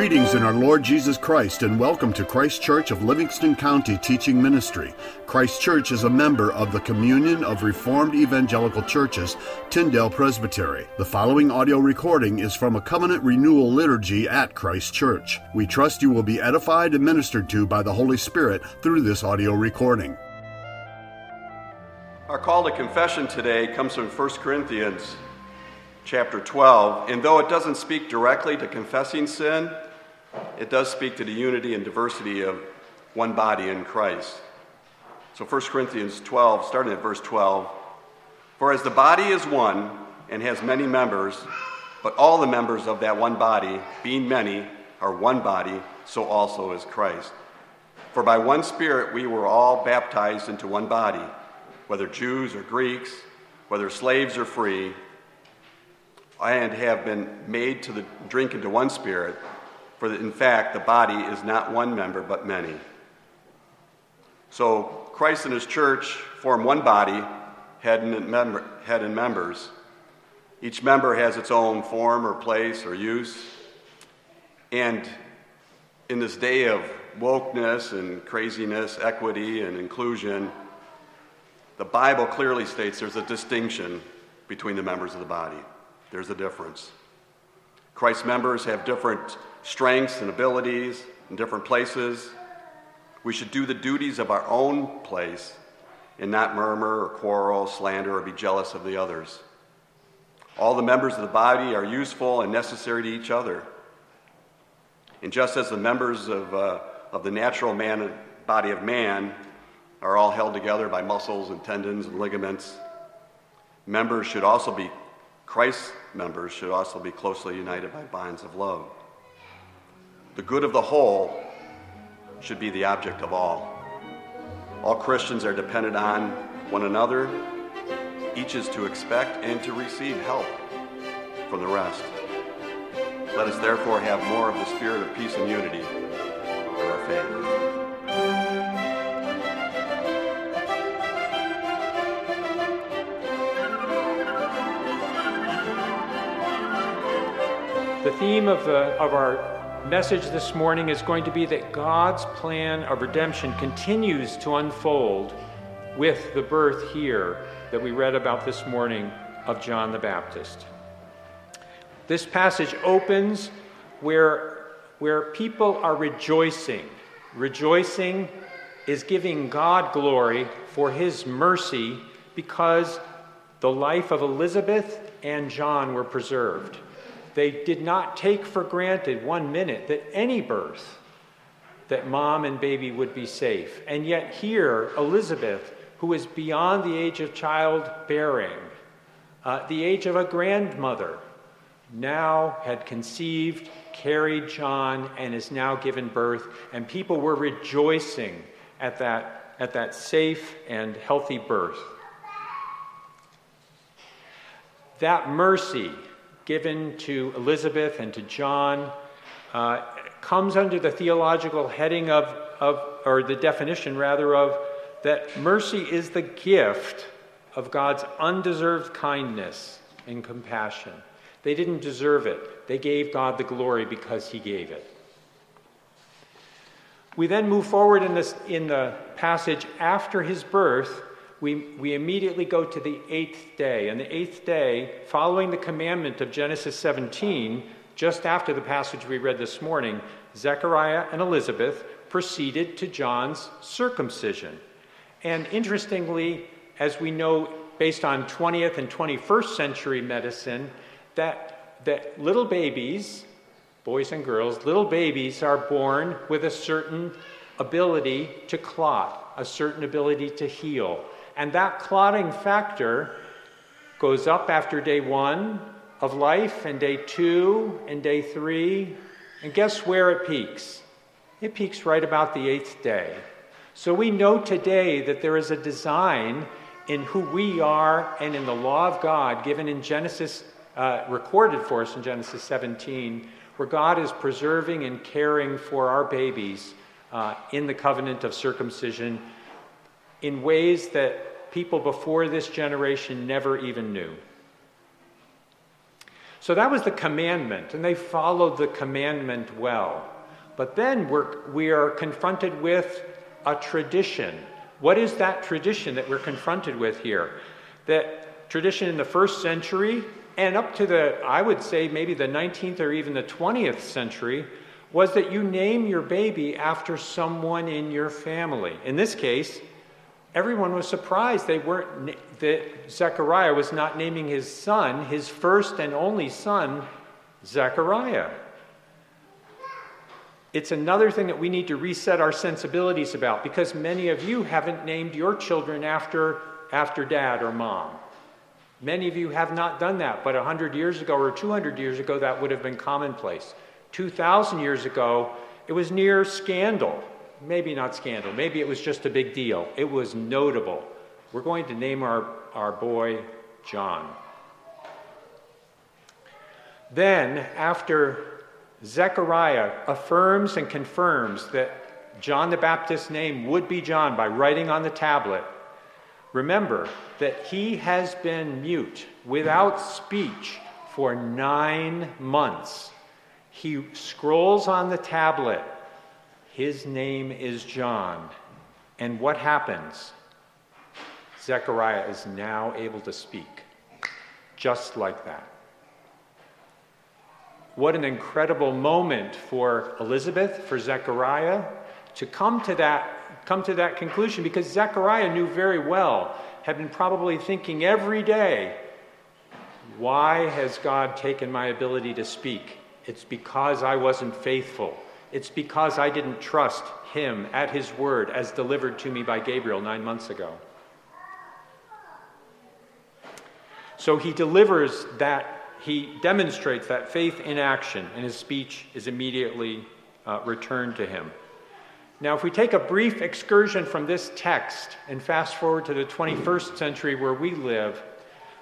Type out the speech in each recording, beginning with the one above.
Greetings in our Lord Jesus Christ and welcome to Christ Church of Livingston County Teaching Ministry. Christ Church is a member of the Communion of Reformed Evangelical Churches, Tyndale Presbytery. The following audio recording is from a covenant renewal liturgy at Christ Church. We trust you will be edified and ministered to by the Holy Spirit through this audio recording. Our call to confession today comes from 1 Corinthians chapter 12, and though it doesn't speak directly to confessing sin, it does speak to the unity and diversity of one body in Christ. So 1 Corinthians 12, starting at verse 12 For as the body is one and has many members, but all the members of that one body, being many, are one body, so also is Christ. For by one Spirit we were all baptized into one body, whether Jews or Greeks, whether slaves or free, and have been made to the, drink into one Spirit. For in fact, the body is not one member, but many. So Christ and his church form one body, head and, member, head and members. Each member has its own form or place or use. And in this day of wokeness and craziness, equity and inclusion, the Bible clearly states there's a distinction between the members of the body. There's a difference. Christ's members have different strengths and abilities in different places. We should do the duties of our own place and not murmur or quarrel, slander, or be jealous of the others. All the members of the body are useful and necessary to each other. And just as the members of, uh, of the natural man, body of man are all held together by muscles and tendons and ligaments, members should also be Christ's members should also be closely united by bonds of love. The good of the whole should be the object of all. All Christians are dependent on one another. Each is to expect and to receive help from the rest. Let us therefore have more of the spirit of peace and unity in our faith. The theme of, the, of our message this morning is going to be that God's plan of redemption continues to unfold with the birth here that we read about this morning of John the Baptist. This passage opens where, where people are rejoicing. Rejoicing is giving God glory for his mercy because the life of Elizabeth and John were preserved. They did not take for granted one minute that any birth, that mom and baby would be safe. And yet, here, Elizabeth, who is beyond the age of childbearing, uh, the age of a grandmother, now had conceived, carried John, and is now given birth. And people were rejoicing at that, at that safe and healthy birth. That mercy given to Elizabeth and to John uh, comes under the theological heading of, of, or the definition rather, of that mercy is the gift of God's undeserved kindness and compassion. They didn't deserve it, they gave God the glory because He gave it. We then move forward in, this, in the passage after his birth we, we immediately go to the eighth day. And the eighth day, following the commandment of Genesis 17, just after the passage we read this morning, Zechariah and Elizabeth proceeded to John's circumcision. And interestingly, as we know based on 20th and 21st century medicine, that, that little babies, boys and girls, little babies are born with a certain ability to clot, a certain ability to heal. And that clotting factor goes up after day one of life, and day two, and day three. And guess where it peaks? It peaks right about the eighth day. So we know today that there is a design in who we are and in the law of God given in Genesis, uh, recorded for us in Genesis 17, where God is preserving and caring for our babies uh, in the covenant of circumcision in ways that people before this generation never even knew. So that was the commandment, and they followed the commandment well. But then we're, we are confronted with a tradition. What is that tradition that we're confronted with here? That tradition in the first century and up to the, I would say, maybe the 19th or even the 20th century, was that you name your baby after someone in your family. In this case, everyone was surprised they weren't that Zechariah was not naming his son, his first and only son, Zechariah. It's another thing that we need to reset our sensibilities about because many of you haven't named your children after, after dad or mom. Many of you have not done that, but 100 years ago or 200 years ago, that would have been commonplace. 2,000 years ago, it was near scandal. Maybe not scandal, maybe it was just a big deal. It was notable. We're going to name our, our boy John. Then, after Zechariah affirms and confirms that John the Baptist's name would be John by writing on the tablet, remember that he has been mute, without speech, for nine months. He scrolls on the tablet, His name is John. And what happens? Zechariah is now able to speak, just like that. What an incredible moment for Elizabeth, for Zechariah, to come to that, come to that conclusion because Zechariah knew very well, had been probably thinking every day, why has God taken my ability to speak? It's because I wasn't faithful. It's because I didn't trust him at his word as delivered to me by Gabriel nine months ago. So he delivers that, he demonstrates that faith in action, and his speech is immediately uh, returned to him. Now, if we take a brief excursion from this text and fast forward to the 21st century where we live,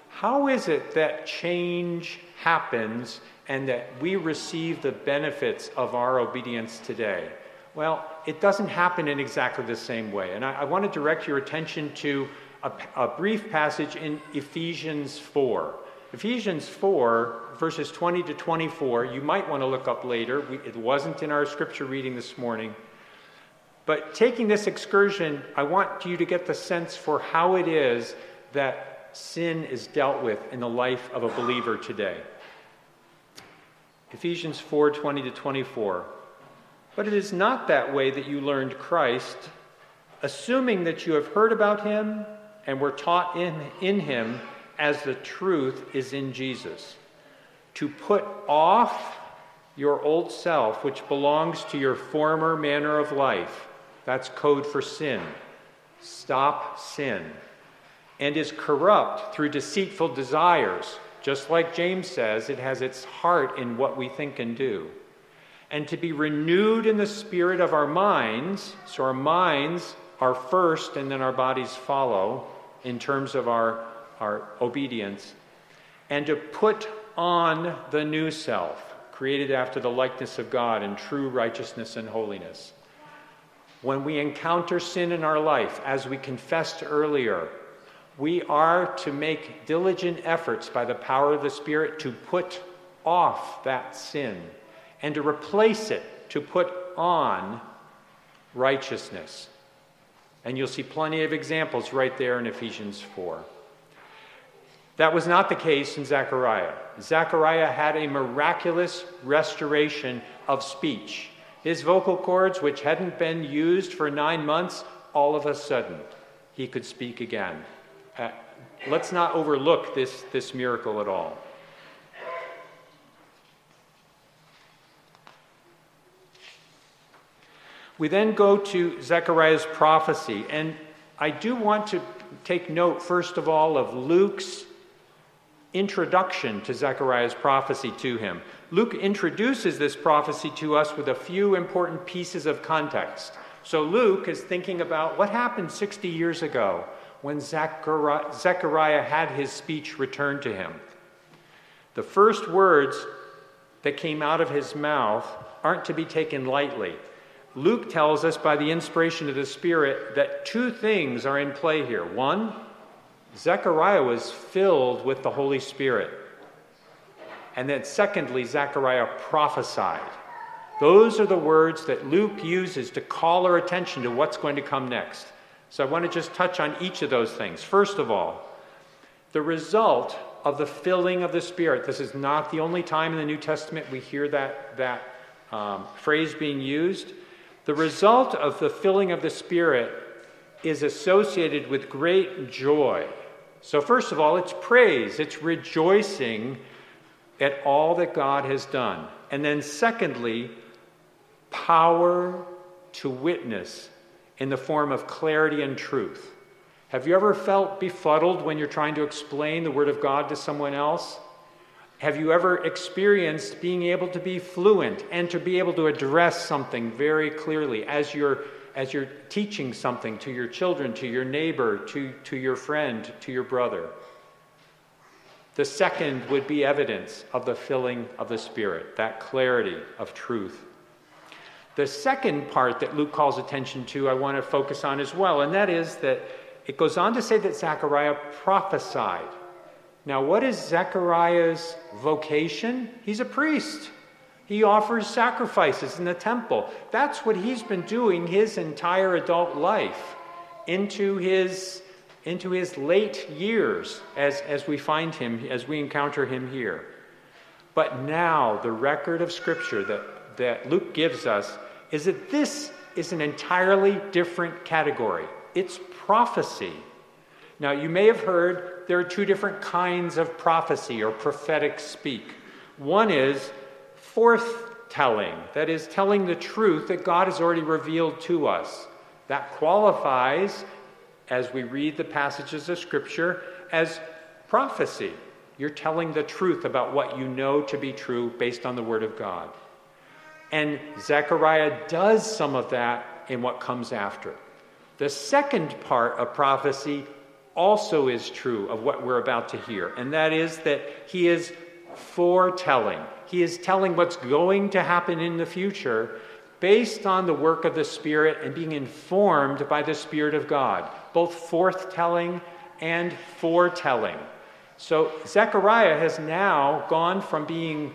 how is it that change happens and that we receive the benefits of our obedience today? Well, it doesn't happen in exactly the same way. And I, I want to direct your attention to a, a brief passage in Ephesians 4. Ephesians 4, verses 20 to 24, you might want to look up later. We, it wasn't in our scripture reading this morning. But taking this excursion, I want you to get the sense for how it is that sin is dealt with in the life of a believer today. Ephesians 4 20 to 24. But it is not that way that you learned Christ, assuming that you have heard about him and were taught in, in him as the truth is in Jesus. To put off your old self, which belongs to your former manner of life. That's code for sin. Stop sin. And is corrupt through deceitful desires just like James says, it has its heart in what we think and do. And to be renewed in the spirit of our minds, so our minds are first and then our bodies follow in terms of our, our obedience. And to put on the new self, created after the likeness of God in true righteousness and holiness. When we encounter sin in our life, as we confessed earlier, we are to make diligent efforts by the power of the Spirit to put off that sin and to replace it, to put on righteousness. And you'll see plenty of examples right there in Ephesians 4. That was not the case in Zechariah. Zechariah had a miraculous restoration of speech. His vocal cords, which hadn't been used for nine months, all of a sudden, he could speak again. Uh, let's not overlook this, this miracle at all. We then go to Zechariah's prophecy, and I do want to take note, first of all, of Luke's introduction to Zechariah's prophecy to him. Luke introduces this prophecy to us with a few important pieces of context. So Luke is thinking about what happened 60 years ago when Zechariah had his speech returned to him. The first words that came out of his mouth aren't to be taken lightly. Luke tells us by the inspiration of the Spirit that two things are in play here. One, Zechariah was filled with the Holy Spirit. And then, secondly, Zechariah prophesied. Those are the words that Luke uses to call our attention to what's going to come next. So I want to just touch on each of those things. First of all, the result of the filling of the Spirit. This is not the only time in the New Testament we hear that, that um, phrase being used. The result of the filling of the Spirit is associated with great joy. So, first of all, it's praise, it's rejoicing at all that God has done. And then, secondly, power to witness in the form of clarity and truth. Have you ever felt befuddled when you're trying to explain the Word of God to someone else? Have you ever experienced being able to be fluent and to be able to address something very clearly as you're, as you're teaching something to your children, to your neighbor, to, to your friend, to your brother? The second would be evidence of the filling of the Spirit, that clarity of truth. The second part that Luke calls attention to, I want to focus on as well, and that is that it goes on to say that Zechariah prophesied. Now, what is Zechariah's vocation? He's a priest. He offers sacrifices in the temple. That's what he's been doing his entire adult life into his, into his late years as, as we find him, as we encounter him here. But now, the record of Scripture that, that Luke gives us is that this is an entirely different category. It's prophecy. Now, you may have heard there are two different kinds of prophecy or prophetic speak. One is forthtelling, that is, telling the truth that God has already revealed to us. That qualifies, as we read the passages of Scripture, as prophecy. You're telling the truth about what you know to be true based on the Word of God. And Zechariah does some of that in what comes after. The second part of prophecy also is true of what we're about to hear, and that is that he is foretelling. He is telling what's going to happen in the future based on the work of the Spirit and being informed by the Spirit of God, both forthtelling and foretelling. So Zechariah has now gone from being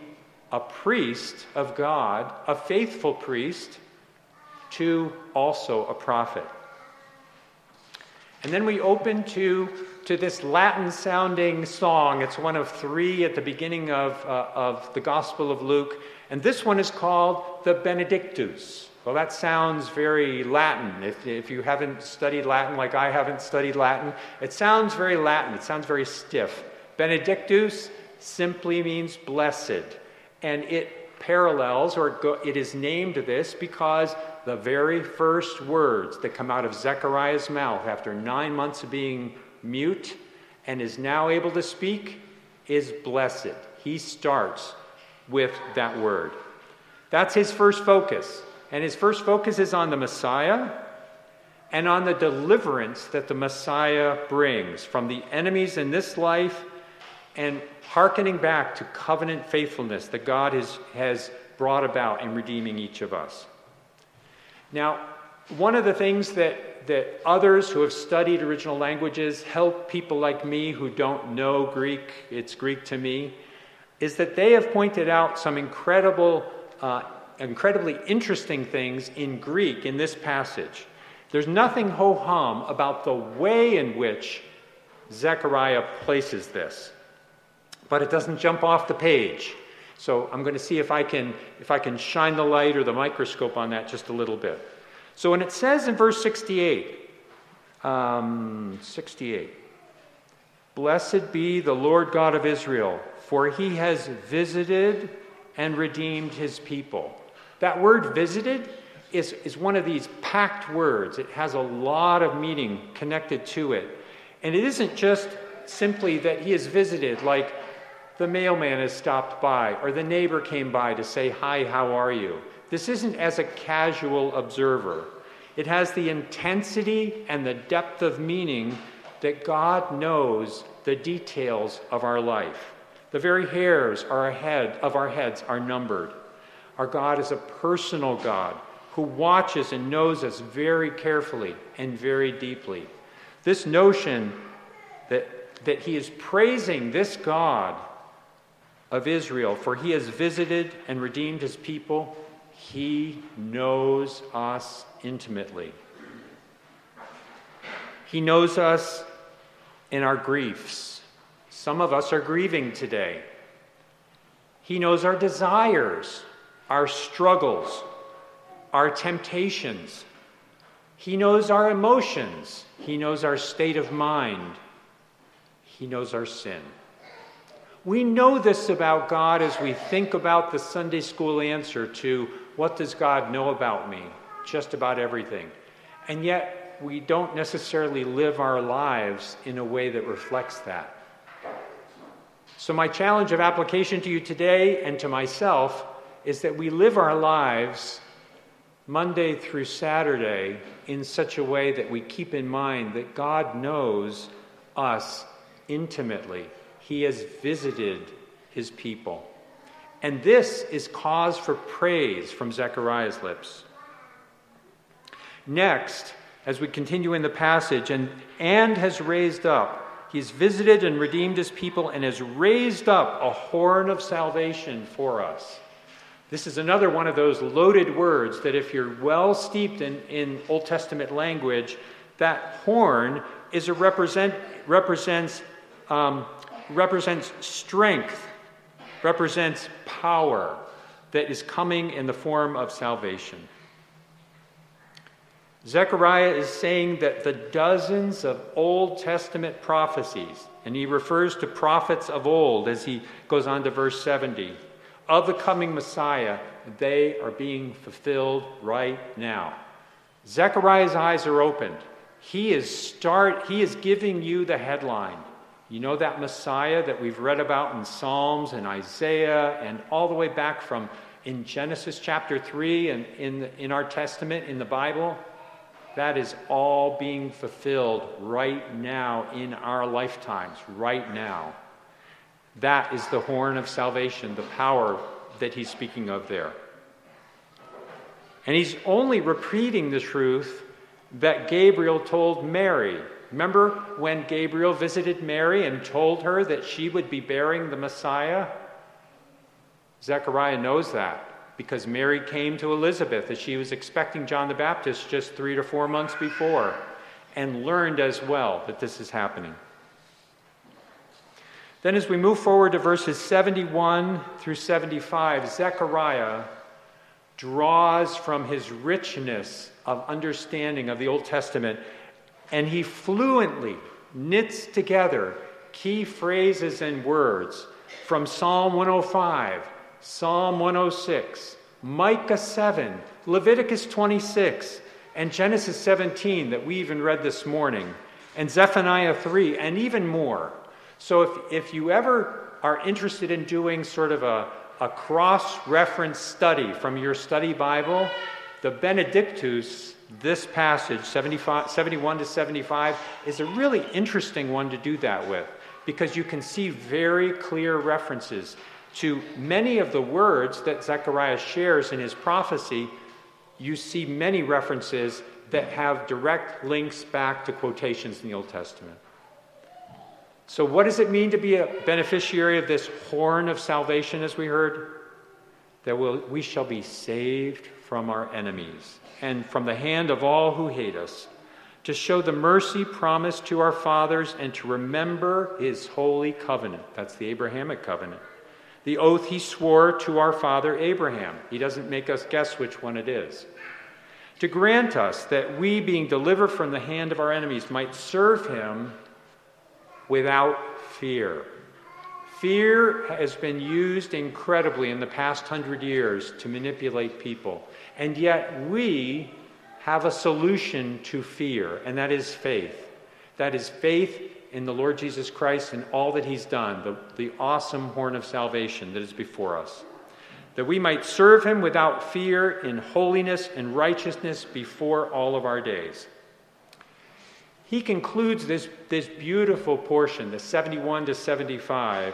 a priest of God, a faithful priest, to also a prophet. And then we open to, to this Latin sounding song. It's one of three at the beginning of, uh, of the Gospel of Luke. And this one is called the Benedictus. Well, that sounds very Latin. If, if you haven't studied Latin like I haven't studied Latin, it sounds very Latin. It sounds very stiff. Benedictus simply means blessed and it parallels or it is named this because the very first words that come out of Zechariah's mouth after nine months of being mute and is now able to speak is blessed. He starts with that word. That's his first focus. And his first focus is on the Messiah and on the deliverance that the Messiah brings from the enemies in this life and hearkening back to covenant faithfulness that God has, has brought about in redeeming each of us. Now, one of the things that, that others who have studied original languages help people like me who don't know Greek, it's Greek to me, is that they have pointed out some incredible, uh, incredibly interesting things in Greek in this passage. There's nothing ho hum about the way in which Zechariah places this but it doesn't jump off the page. So I'm going to see if I can if I can shine the light or the microscope on that just a little bit. So when it says in verse 68, um, 68, Blessed be the Lord God of Israel, for he has visited and redeemed his people. That word visited is, is one of these packed words. It has a lot of meaning connected to it. And it isn't just simply that he has visited, like the mailman has stopped by, or the neighbor came by to say, Hi, how are you? This isn't as a casual observer. It has the intensity and the depth of meaning that God knows the details of our life. The very hairs of our heads are numbered. Our God is a personal God who watches and knows us very carefully and very deeply. This notion that, that He is praising this God of Israel, for he has visited and redeemed his people. He knows us intimately. He knows us in our griefs. Some of us are grieving today. He knows our desires, our struggles, our temptations. He knows our emotions. He knows our state of mind. He knows our sin. We know this about God as we think about the Sunday school answer to what does God know about me? Just about everything. And yet, we don't necessarily live our lives in a way that reflects that. So, my challenge of application to you today and to myself is that we live our lives Monday through Saturday in such a way that we keep in mind that God knows us intimately. He has visited his people. And this is cause for praise from Zechariah's lips. Next, as we continue in the passage, and, and has raised up, he's visited and redeemed his people and has raised up a horn of salvation for us. This is another one of those loaded words that, if you're well steeped in, in Old Testament language, that horn is a represent, represents um, represents strength, represents power that is coming in the form of salvation. Zechariah is saying that the dozens of Old Testament prophecies, and he refers to prophets of old as he goes on to verse 70, of the coming Messiah, they are being fulfilled right now. Zechariah's eyes are opened. He is start he is giving you the headline. You know that Messiah that we've read about in Psalms and Isaiah and all the way back from in Genesis chapter 3 and in, in our Testament, in the Bible? That is all being fulfilled right now in our lifetimes, right now. That is the horn of salvation, the power that he's speaking of there. And he's only repeating the truth that Gabriel told Mary Remember when Gabriel visited Mary and told her that she would be bearing the Messiah? Zechariah knows that because Mary came to Elizabeth as she was expecting John the Baptist just three to four months before and learned as well that this is happening. Then, as we move forward to verses 71 through 75, Zechariah draws from his richness of understanding of the Old Testament and he fluently knits together key phrases and words from Psalm 105, Psalm 106, Micah 7, Leviticus 26, and Genesis 17 that we even read this morning, and Zephaniah 3, and even more. So if, if you ever are interested in doing sort of a, a cross reference study from your study Bible, the Benedictus this passage, 71 to 75, is a really interesting one to do that with because you can see very clear references to many of the words that Zechariah shares in his prophecy. You see many references that have direct links back to quotations in the Old Testament. So, what does it mean to be a beneficiary of this horn of salvation, as we heard? That we'll, we shall be saved from our enemies and from the hand of all who hate us, to show the mercy promised to our fathers and to remember his holy covenant. That's the Abrahamic covenant. The oath he swore to our father Abraham. He doesn't make us guess which one it is. To grant us that we, being delivered from the hand of our enemies, might serve him without fear. Fear has been used incredibly in the past hundred years to manipulate people. And yet we have a solution to fear, and that is faith. That is faith in the Lord Jesus Christ and all that he's done, the, the awesome horn of salvation that is before us. That we might serve him without fear in holiness and righteousness before all of our days. He concludes this, this beautiful portion, the 71 to 75,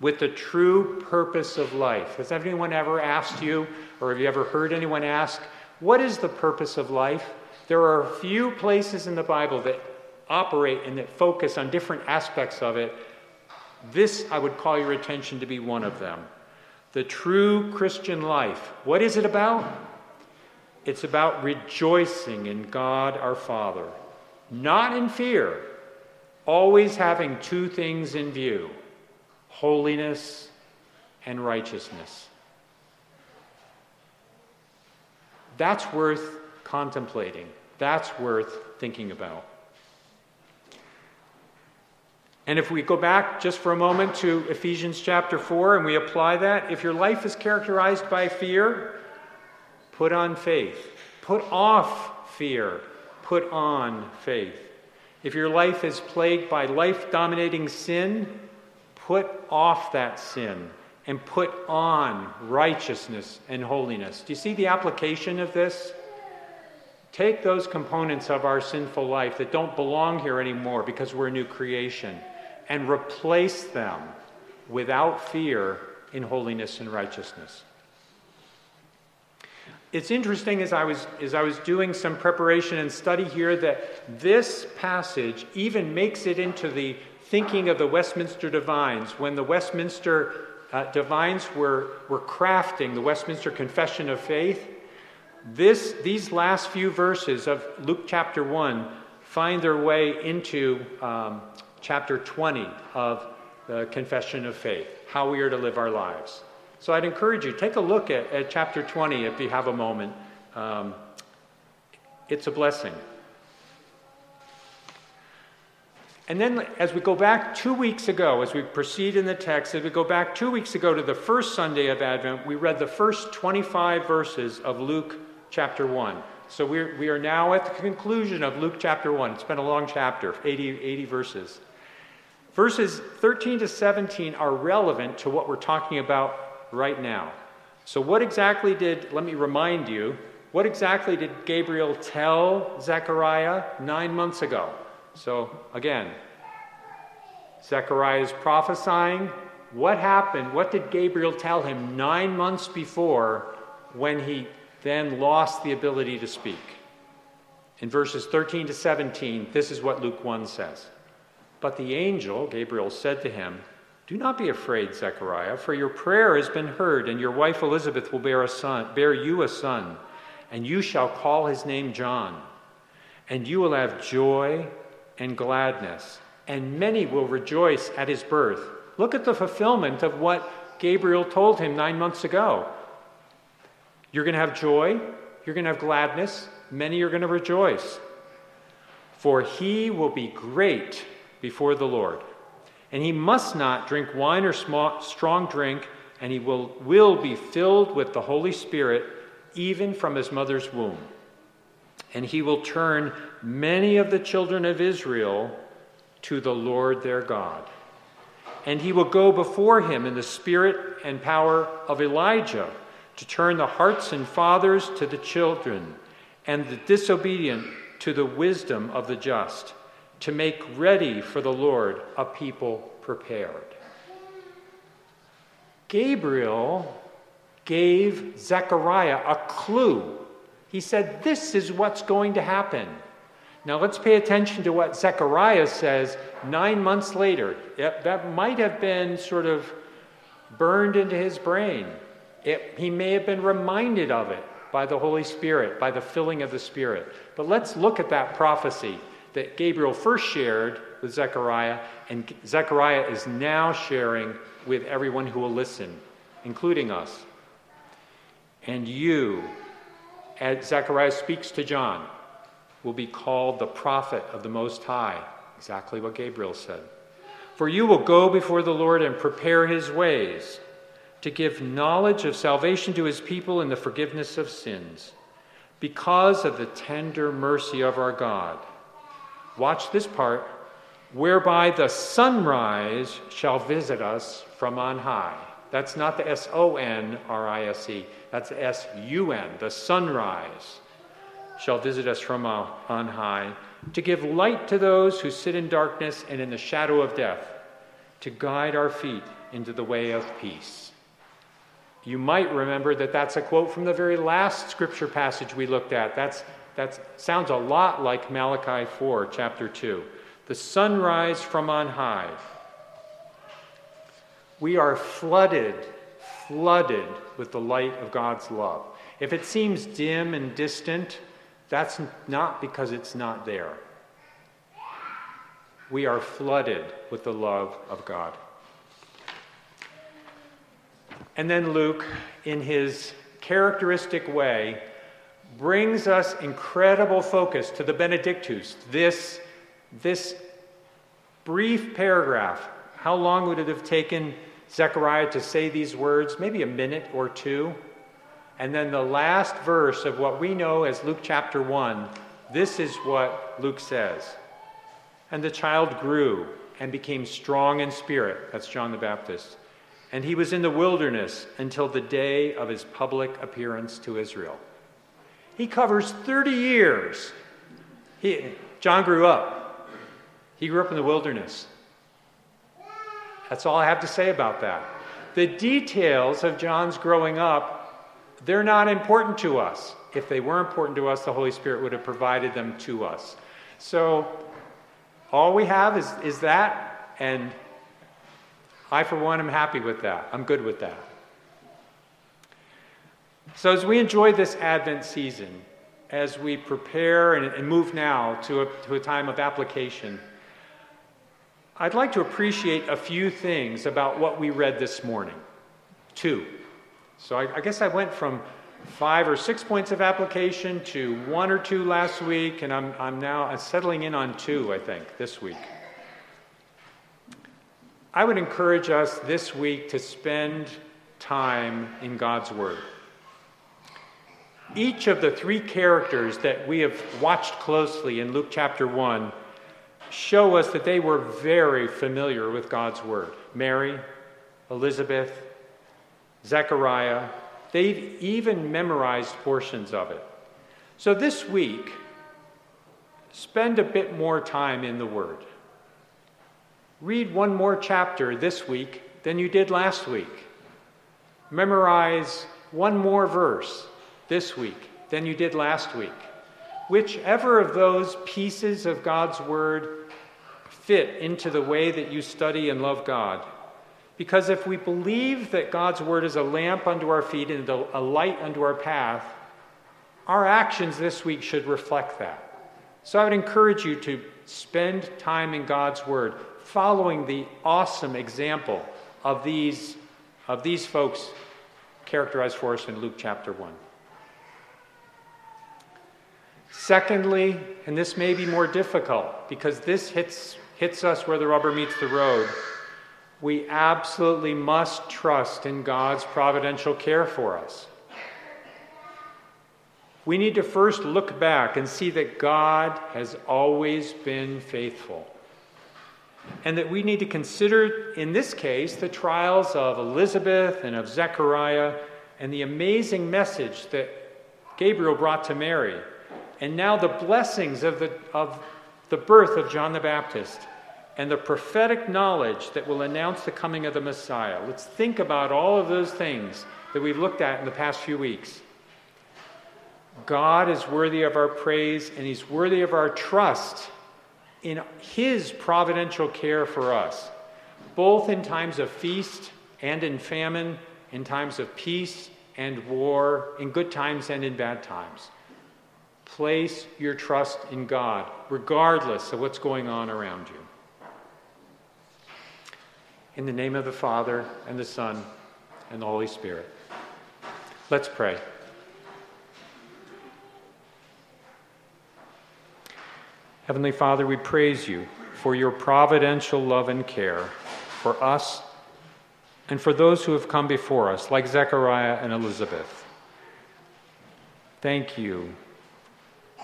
with the true purpose of life. Has anyone ever asked you, or have you ever heard anyone ask, what is the purpose of life? There are a few places in the Bible that operate and that focus on different aspects of it. This, I would call your attention to be one of them. The true Christian life. What is it about? It's about rejoicing in God our Father, not in fear, always having two things in view holiness and righteousness. That's worth contemplating. That's worth thinking about. And if we go back just for a moment to Ephesians chapter 4 and we apply that, if your life is characterized by fear, put on faith. Put off fear. Put on faith. If your life is plagued by life dominating sin, put off that sin and put on righteousness and holiness. Do you see the application of this? Take those components of our sinful life that don't belong here anymore because we're a new creation and replace them without fear in holiness and righteousness. It's interesting as I was as I was doing some preparation and study here that this passage even makes it into the thinking of the Westminster Divines when the Westminster uh, Divines were, were crafting the Westminster Confession of Faith. This, these last few verses of Luke chapter 1 find their way into um, chapter 20 of the Confession of Faith, how we are to live our lives. So I'd encourage you, take a look at, at chapter 20 if you have a moment. Um, it's a blessing. And then, as we go back two weeks ago, as we proceed in the text, as we go back two weeks ago to the first Sunday of Advent, we read the first 25 verses of Luke chapter 1. So we're, we are now at the conclusion of Luke chapter 1. It's been a long chapter, 80, 80 verses. Verses 13 to 17 are relevant to what we're talking about right now. So, what exactly did, let me remind you, what exactly did Gabriel tell Zechariah nine months ago? So, again, Zechariah is prophesying. What happened? What did Gabriel tell him nine months before when he then lost the ability to speak? In verses 13 to 17, this is what Luke 1 says. But the angel, Gabriel, said to him, Do not be afraid, Zechariah, for your prayer has been heard, and your wife Elizabeth will bear a son, bear you a son, and you shall call his name John. And you will have joy and gladness, and many will rejoice at his birth. Look at the fulfillment of what Gabriel told him nine months ago. You're going to have joy, you're going to have gladness, many are going to rejoice. For he will be great before the Lord. And he must not drink wine or strong drink, and he will, will be filled with the Holy Spirit even from his mother's womb and he will turn many of the children of Israel to the Lord their God. And he will go before him in the spirit and power of Elijah to turn the hearts and fathers to the children, and the disobedient to the wisdom of the just, to make ready for the Lord a people prepared. Gabriel gave Zechariah a clue he said, This is what's going to happen. Now let's pay attention to what Zechariah says nine months later. that might have been sort of burned into his brain. It, he may have been reminded of it by the Holy Spirit, by the filling of the Spirit. But let's look at that prophecy that Gabriel first shared with Zechariah, and Zechariah is now sharing with everyone who will listen, including us. And you, as Zechariah speaks to John, will be called the prophet of the Most High. Exactly what Gabriel said. For you will go before the Lord and prepare his ways to give knowledge of salvation to his people and the forgiveness of sins, because of the tender mercy of our God. Watch this part whereby the sunrise shall visit us from on high. That's not the S O N R I S E. That's S U N. The sunrise shall visit us from on high to give light to those who sit in darkness and in the shadow of death, to guide our feet into the way of peace. You might remember that that's a quote from the very last scripture passage we looked at. That's, that sounds a lot like Malachi 4, chapter 2. The sunrise from on high We are flooded, flooded with the light of God's love. If it seems dim and distant, that's not because it's not there. We are flooded with the love of God. And then Luke, in his characteristic way, brings us incredible focus to the Benedictus, this, this brief paragraph. How long would it have taken Zechariah to say these words? Maybe a minute or two. And then the last verse of what we know as Luke chapter 1, this is what Luke says. And the child grew and became strong in spirit. That's John the Baptist. And he was in the wilderness until the day of his public appearance to Israel. He covers 30 years. He, John grew up. He grew up in the wilderness. That's all I have to say about that. The details of John's growing up, they're not important to us. If they were important to us, the Holy Spirit would have provided them to us. So all we have is, is that, and I, for one, am happy with that. I'm good with that. So, as we enjoy this Advent season, as we prepare and, and move now to a, to a time of application, I'd like to appreciate a few things about what we read this morning. Two. So, I, I guess I went from five or six points of application to one or two last week, and I'm, I'm now settling in on two, I think, this week. I would encourage us this week to spend time in God's Word. Each of the three characters that we have watched closely in Luke chapter 1 show us that they were very familiar with God's Word. Mary, Elizabeth, Zechariah, They've even memorized portions of it. So this week, spend a bit more time in the Word. Read one more chapter this week than you did last week. Memorize one more verse this week than you did last week. Whichever of those pieces of God's Word fit into the way that you study and love God, because if we believe that God's word is a lamp unto our feet and a light unto our path, our actions this week should reflect that. So I would encourage you to spend time in God's word, following the awesome example of these, of these folks characterized for us in Luke chapter 1. Secondly, and this may be more difficult because this hits, hits us where the rubber meets the road we absolutely must trust in God's providential care for us. We need to first look back and see that God has always been faithful. And that we need to consider, in this case, the trials of Elizabeth and of Zechariah and the amazing message that Gabriel brought to Mary. And now the blessings of the, of the birth of John the Baptist and the prophetic knowledge that will announce the coming of the Messiah. Let's think about all of those things that we've looked at in the past few weeks. God is worthy of our praise and He's worthy of our trust in His providential care for us, both in times of feast and in famine, in times of peace and war, in good times and in bad times. Place your trust in God, regardless of what's going on around you. In the name of the Father, and the Son, and the Holy Spirit. Let's pray. Heavenly Father, we praise you for your providential love and care for us and for those who have come before us, like Zechariah and Elizabeth. Thank you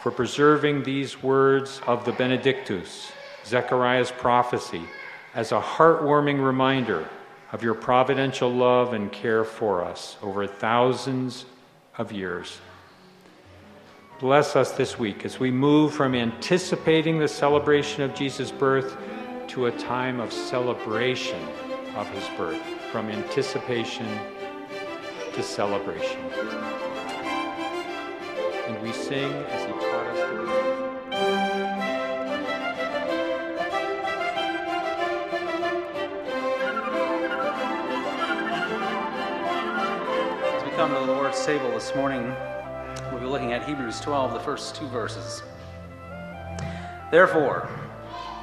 for preserving these words of the Benedictus, Zechariah's prophecy as a heartwarming reminder of your providential love and care for us over thousands of years. Bless us this week as we move from anticipating the celebration of Jesus' birth to a time of celebration of his birth, from anticipation to celebration. And we sing as he come to the Lord's table this morning, we'll be looking at Hebrews 12, the first two verses. Therefore,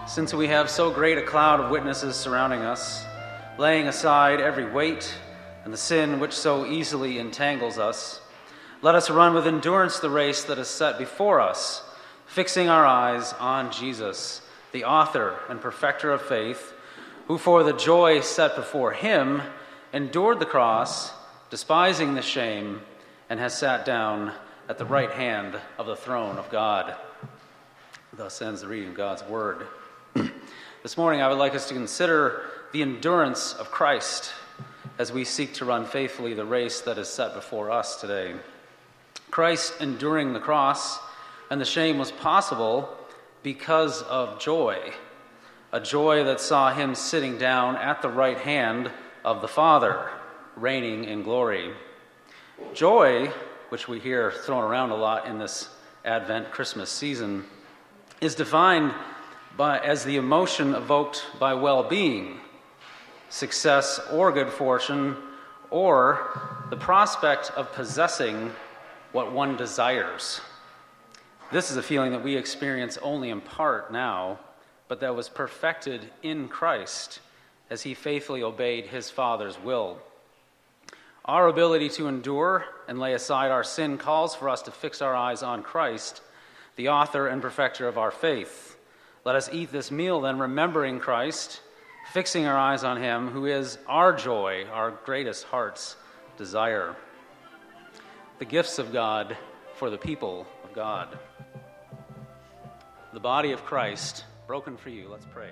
since we have so great a cloud of witnesses surrounding us, laying aside every weight and the sin which so easily entangles us, let us run with endurance the race that is set before us, fixing our eyes on Jesus, the author and perfecter of faith, who for the joy set before him endured the cross despising the shame, and has sat down at the right hand of the throne of God. Thus ends the reading of God's word. this morning, I would like us to consider the endurance of Christ as we seek to run faithfully the race that is set before us today. Christ enduring the cross and the shame was possible because of joy, a joy that saw him sitting down at the right hand of the Father reigning in glory. Joy, which we hear thrown around a lot in this Advent Christmas season, is defined by, as the emotion evoked by well being, success, or good fortune, or the prospect of possessing what one desires. This is a feeling that we experience only in part now, but that was perfected in Christ as he faithfully obeyed his Father's will. Our ability to endure and lay aside our sin calls for us to fix our eyes on Christ, the author and perfecter of our faith. Let us eat this meal then, remembering Christ, fixing our eyes on Him, who is our joy, our greatest heart's desire. The gifts of God for the people of God. The body of Christ, broken for you. Let's pray.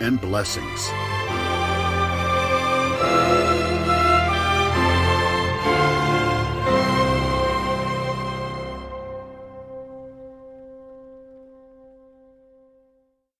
and blessings.